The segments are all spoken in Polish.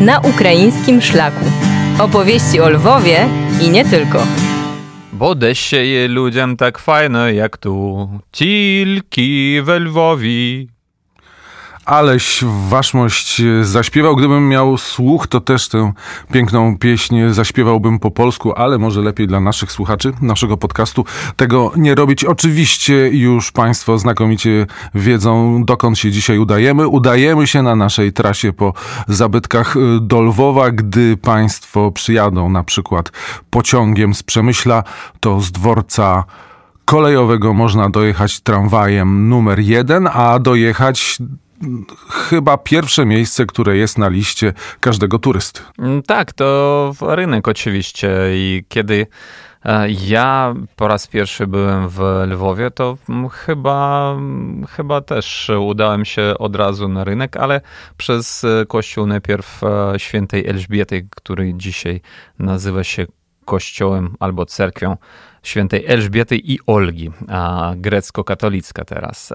na ukraińskim szlaku. Opowieści o Lwowie i nie tylko. Bo je ludziom tak fajne jak tu, tylko we Lwowi. Aleś waszmość zaśpiewał. Gdybym miał słuch, to też tę piękną pieśń zaśpiewałbym po polsku, ale może lepiej dla naszych słuchaczy, naszego podcastu tego nie robić. Oczywiście już Państwo znakomicie wiedzą, dokąd się dzisiaj udajemy. Udajemy się na naszej trasie po zabytkach do Lwowa. Gdy Państwo przyjadą na przykład pociągiem z Przemyśla, to z dworca kolejowego można dojechać tramwajem numer jeden, a dojechać chyba pierwsze miejsce, które jest na liście każdego turysty. Mm, tak, to rynek oczywiście i kiedy e, ja po raz pierwszy byłem w Lwowie, to chyba, chyba też udałem się od razu na rynek, ale przez kościół najpierw e, świętej Elżbiety, który dzisiaj nazywa się kościołem albo cerkwią świętej Elżbiety i Olgi, grecko-katolicka teraz.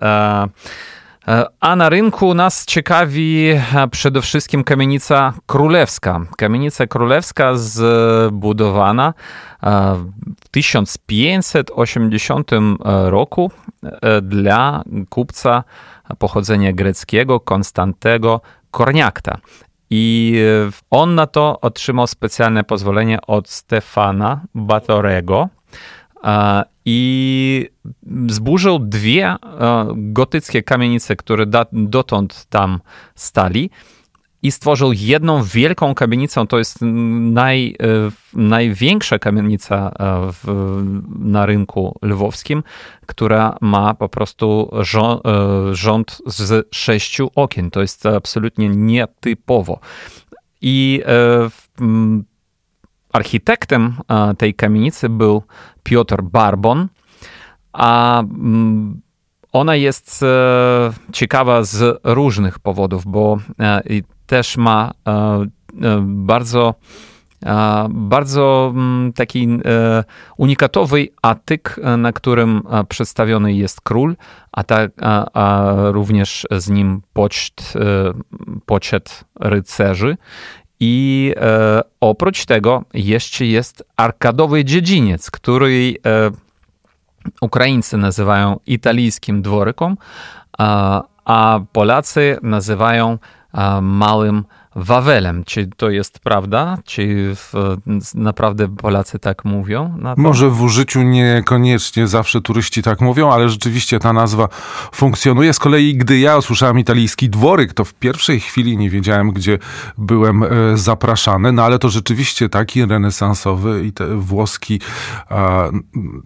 E, a na rynku nas ciekawi przede wszystkim kamienica królewska. Kamienica królewska zbudowana w 1580 roku dla kupca pochodzenia greckiego Konstantego Korniakta. I on na to otrzymał specjalne pozwolenie od Stefana Batorego, i zburzył dwie e, gotyckie kamienice, które dotąd tam stali i stworzył jedną wielką kamienicę. To jest naj, e, największa kamienica e, w, na rynku lwowskim, która ma po prostu rząd, rząd z sześciu okien. To jest absolutnie nietypowo. I architektem tej kamienicy był Piotr Barbon, a mm, ona jest e, ciekawa z różnych powodów, bo e, też ma e, bardzo bardzo mm, taki unikatowy atyk, na którym przedstawiony jest król, a, tak, a, a również z nim poczet rycerzy. I e, oprócz tego jeszcze jest arkadowy dziedziniec, który e, Ukraińcy nazywają italijskim dworkiem, a, a Polacy nazywają a, małym Wawelem. Czy to jest prawda? Czy w, naprawdę Polacy tak mówią? Może w użyciu niekoniecznie zawsze turyści tak mówią, ale rzeczywiście ta nazwa funkcjonuje. Z kolei, gdy ja usłyszałem italijski dworyk, to w pierwszej chwili nie wiedziałem, gdzie byłem e, zapraszany, no ale to rzeczywiście taki renesansowy i włoski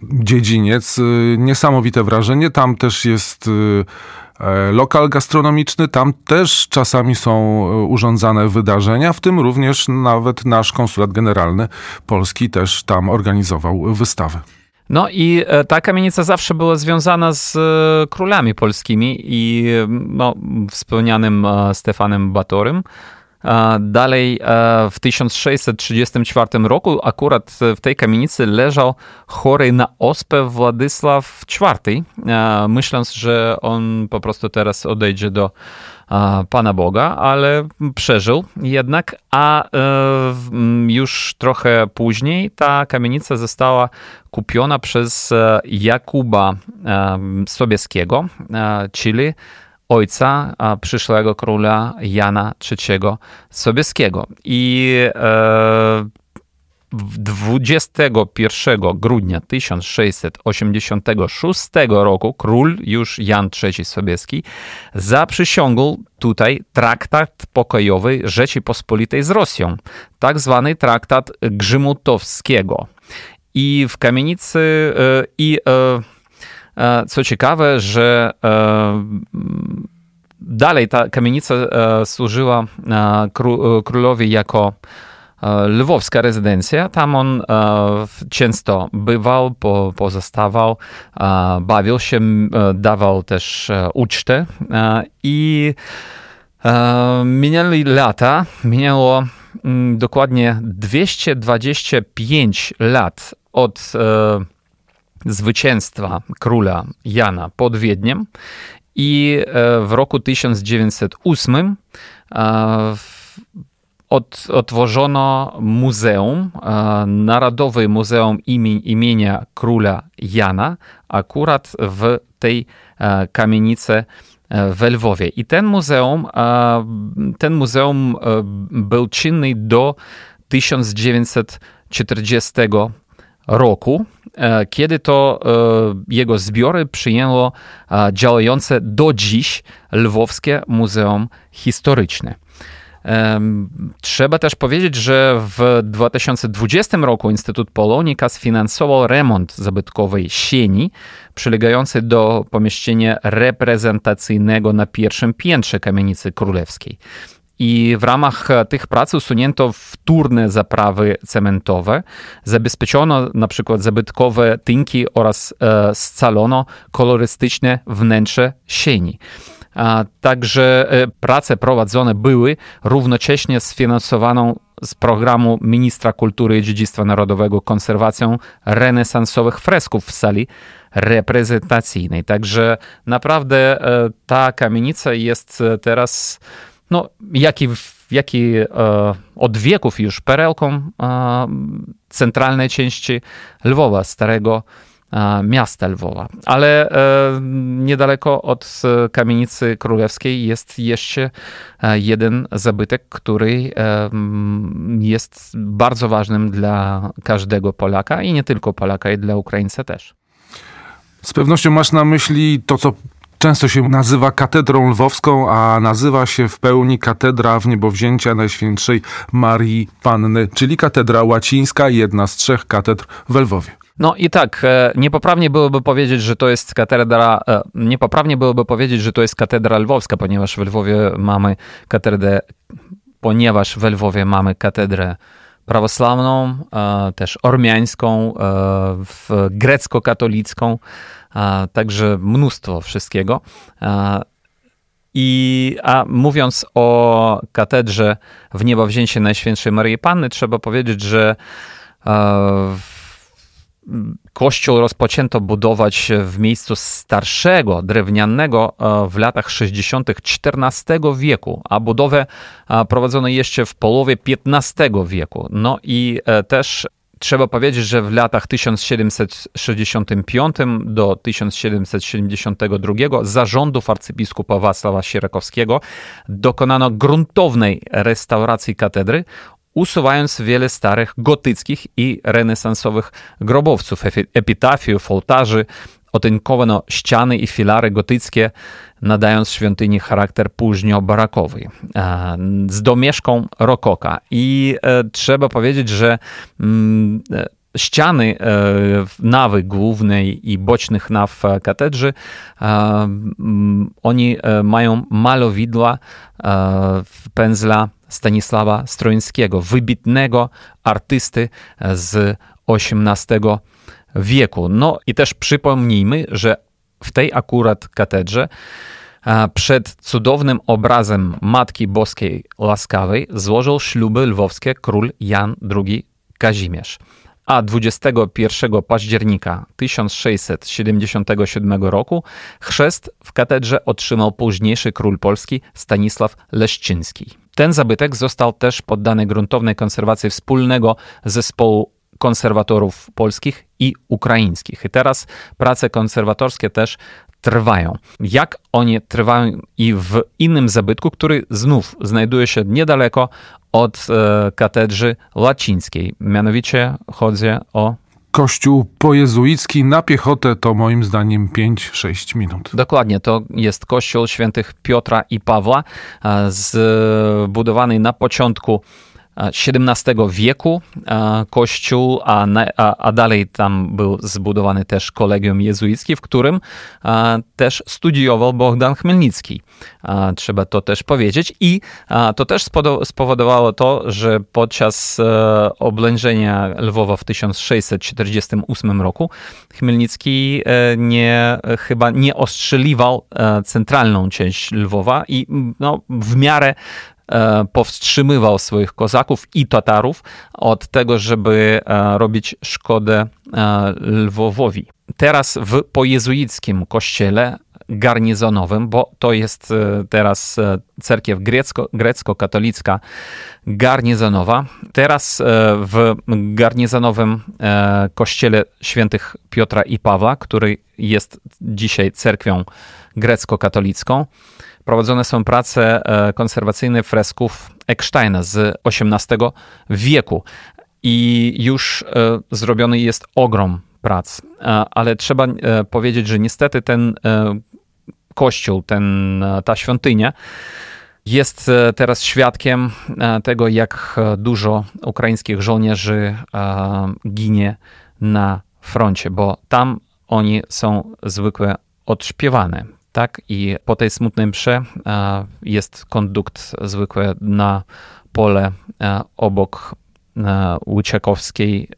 dziedziniec. E, niesamowite wrażenie. Tam też jest E, lokal gastronomiczny. Tam też czasami są e, urządzane wydarzenia, w tym również nawet nasz konsulat generalny Polski też tam organizował wystawy. No i e, ta kamienica zawsze była związana z królami polskimi i no, wspomnianym Stefanem Batorym. Dalej w 1634 roku akurat w tej kamienicy leżał chory na ospę Władysław IV, myśląc, że on po prostu teraz odejdzie do Pana Boga, ale przeżył jednak, a e, już trochę później ta kamienica została kupiona przez e, Jakuba e, Sobieskiego, czyli ojca przyszłego króla Jana III Sobieskiego. I e, 21 grudnia 1686 roku król już Jan III Sobieski zaprzysiągł tutaj traktat pokojowy Rzeczypospolitej z Rosją, tak zwany traktat Grzymutowskiego. I w kamienicy e, i e, co ciekawe, że e, dalej ta kamienica e, służyła królowi jako lwowska rezydencja. Tam on często bywał, pozostawał, bawił się, dawał też ucztę i minęli lata, minęło dokładnie 225 lat od zwycięstwa króla Jana pod Wiedniem i e, w roku 1908 e, od, otworzono muzeum, Narodowe Muzeum imienia Króla Jana, akurat w tej kamienicy w Lwowie. I ten muzeum, ten muzeum był czynny do 1940 roku, kiedy to jego zbiory przyjęło działające do dziś Lwowskie Muzeum Historyczne. Trzeba też powiedzieć, że w 2020 roku Instytut Polonika sfinansował remont zabytkowej sieni przylegającej do pomieszczenia reprezentacyjnego na pierwszym piętrze kamienicy królewskiej. I w ramach tych prac usunięto wtórne zaprawy cementowe, zabezpieczono na przykład zabytkowe tynki oraz e, scalono kolorystyczne wnętrze sieni. Także e, prace prowadzone były równocześnie sfinansowaną z programu Ministra Kultury i Dziedzictwa Narodowego konserwacją renesansowych fresków w sali reprezentacyjnej. Także naprawdę e, ta kamienica jest e, teraz, no, jak i, jak i od wieków już perełką centralnej części Lwowa, starego miasta Lwowa. Ale e, niedaleko od e, kamienicy królewskiej jest jeszcze e, jeden zabytek, który jest bardzo ważnym dla każdego Polaka i nie tylko Polaka, i dla Ukraińca też. Z pewnością masz na myśli to, co często się nazywa katedrą lwowską, a nazywa się w pełni katedra w niebowzięcia Najświętszej Marii Panny, czyli katedra łacińska, jedna z trzech katedr w Lwowie. No i tak, e, niepoprawnie byłoby powiedzieć, że to jest katedra, e, niepoprawnie byłoby powiedzieć, że to jest katedra lwowska, ponieważ w Lwowie mamy katedrę, ponieważ w Lwowie mamy katedrę prawosławną, e, też ormiańską, grecko-katolicką, także mnóstwo wszystkiego. I a mówiąc o katedrze w niebowzięcie Najświętszej Maryi Panny, trzeba powiedzieć, że w Kościół rozpoczęto budować w miejscu starszego, drewnianego e, w latach 60. XIV wieku, a budowę prowadzono jeszcze w połowie XV wieku. No i e, też Trzeba powiedzieć, że w latach 1765 do 1772 zarządów arcybiskupa Wacława Sierakowskiego dokonano gruntownej restauracji katedry usuwając wiele starych gotyckich i renesansowych grobowców, epitafiów, ołtarzy, otynkowano ściany i filary gotyckie, nadając świątyni charakter późnio-barakowy, z domieszką rokoka. I e, trzeba powiedzieć, że mm, e, ściany e, nawy głównej i bocznych naw katedrzy, oni mają malowidła pędzla Stanisława Strońskiego, wybitnego artysty z XVIII wieku. No i też przypomnijmy, że w tej akurat katedrze przed cudownym obrazem Matki Boskiej Łaskawej złożył śluby lwowskie król Jan II Kazimierz a 21 października 1677 roku chrzest w katedrze otrzymał późniejszy król Polski Stanisław Leszczyński. Ten zabytek został też poddany gruntownej konserwacji wspólnego zespołu konserwatorów polskich i ukraińskich. I teraz prace konserwatorskie też trwają. Jak one trwają i w innym zabytku, który znów znajduje się niedaleko od e, katedry łacińskiej. Mianowicie chodzi o Kościół pojezuicki na piechotę to moim zdaniem 5-6 minut. Dokładnie, to jest kościół świętych Piotra i Pawła, e, zbudowany na początku XVII wieku kościół, a, a, a, dalej tam był zbudowany też kolegium jezuickie, w którym też studiował Bogdan Chmielnicki. Trzeba to też powiedzieć. I to też spowodowało to, że podczas e, oblężenia Lwowa w 1648 roku Chmielnicki e, nie, chyba nie ostrzeliwał e, centralną część Lwowa i no, w miarę powstrzymywał swoich kozaków i Tatarów od tego, żeby e, robić szkodę e, Lwowowi. Teraz w pojezuickim kościele garnizonowym, bo to jest e, teraz e, cerkiew grecko, grecko-katolicka garnizonowa. Teraz w garnizonowym kościele świętych Piotra i Pawła, który jest dzisiaj cerkwią grecko-katolicką, prowadzone są prace konserwacyjne fresków Ecksteina z XVIII wieku i już zrobiony jest ogrom prac. Ale trzeba e, powiedzieć, że niestety ten e, kościół, ten, e, ta świątynia jest teraz świadkiem tego, jak dużo ukraińskich żołnierzy ginie na froncie, bo tam oni są zwykle odśpiewane. Tak? I po tej smutnej mszy jest kondukt zwykle na pole obok Łyczakowskiej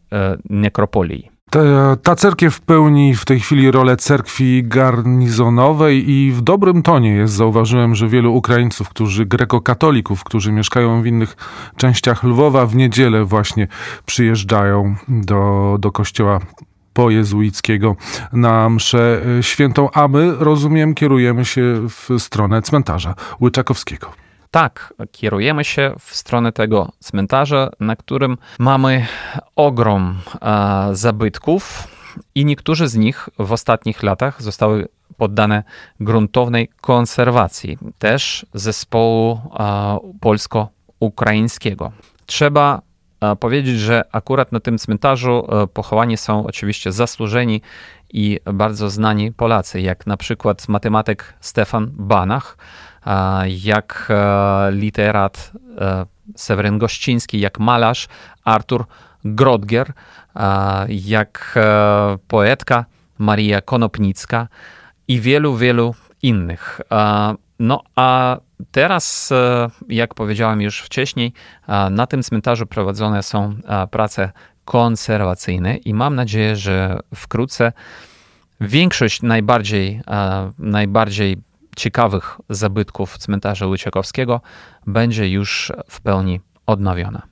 nekropolii. Ta, ta cerkiew pełni w tej chwili rolę cerkwi garnizonowej i w dobrym tonie jest. Zauważyłem, że wielu Ukraińców, którzy grekokatolików, którzy mieszkają w innych częściach Lwowa, w niedzielę właśnie przyjeżdżają do, do kościoła pojezuickiego na mszę świętą, a my, rozumiem, kierujemy się w stronę cmentarza Łyczakowskiego. Tak, kierujemy się w stronę tego cmentarza, na którym mamy ogrom e, zabytków i niektórzy z nich w ostatnich latach zostały poddane gruntownej konserwacji, też zespołu e, polsko-ukraińskiego. Trzeba e, powiedzieć, że akurat na tym cmentarzu e, pochowani są oczywiście zasłużeni i bardzo znani Polacy, jak na przykład matematyk Stefan Banach, jak e, literat e, Seweryn Gościński, jak malarz Artur Grodger, jak poetka Maria Konopnicka i wielu, wielu innych. No a teraz, jak powiedziałem już wcześniej, na tym cmentarzu prowadzone są prace konserwacyjne i mam nadzieję, że wkrótce większość najbardziej, najbardziej ciekawych zabytków cmentarza Łyciakowskiego będzie już w pełni odnowiona.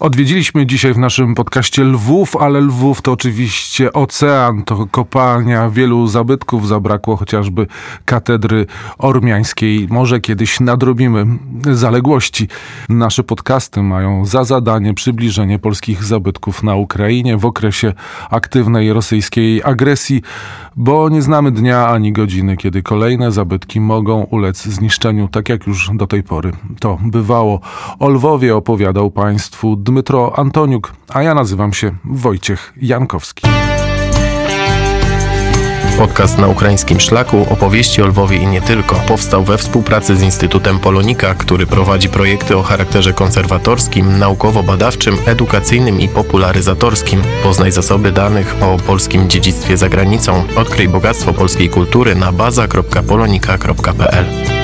Odwiedziliśmy dzisiaj w naszym podcaście Lwów, ale Lwów to oczywiście ocean, to kopalnia wielu zabytków. Zabrakło chociażby katedry ormiańskiej. Może kiedyś nadrobimy zaległości. Nasze podcasty mają za zadanie przybliżenie polskich zabytków na Ukrainie w okresie aktywnej rosyjskiej agresji, bo nie znamy dnia ani godziny, kiedy kolejne zabytki mogą ulec zniszczeniu, tak jak już do tej pory to bywało. O Lwowie opowiadał Państwu Dmytro Antoniuk, a ja nazywam się Wojciech Jankowski. Podcast na ukraińskim szlaku opowieści o Lwowie i nie tylko powstał we współpracy z Instytutem Polonika, który prowadzi projekty o charakterze konserwatorskim, naukowo-badawczym, edukacyjnym i popularyzatorskim. Poznaj zasoby danych o polskim dziedzictwie za granicą. Odkryj bogactwo polskiej kultury na baza.polonika.pl.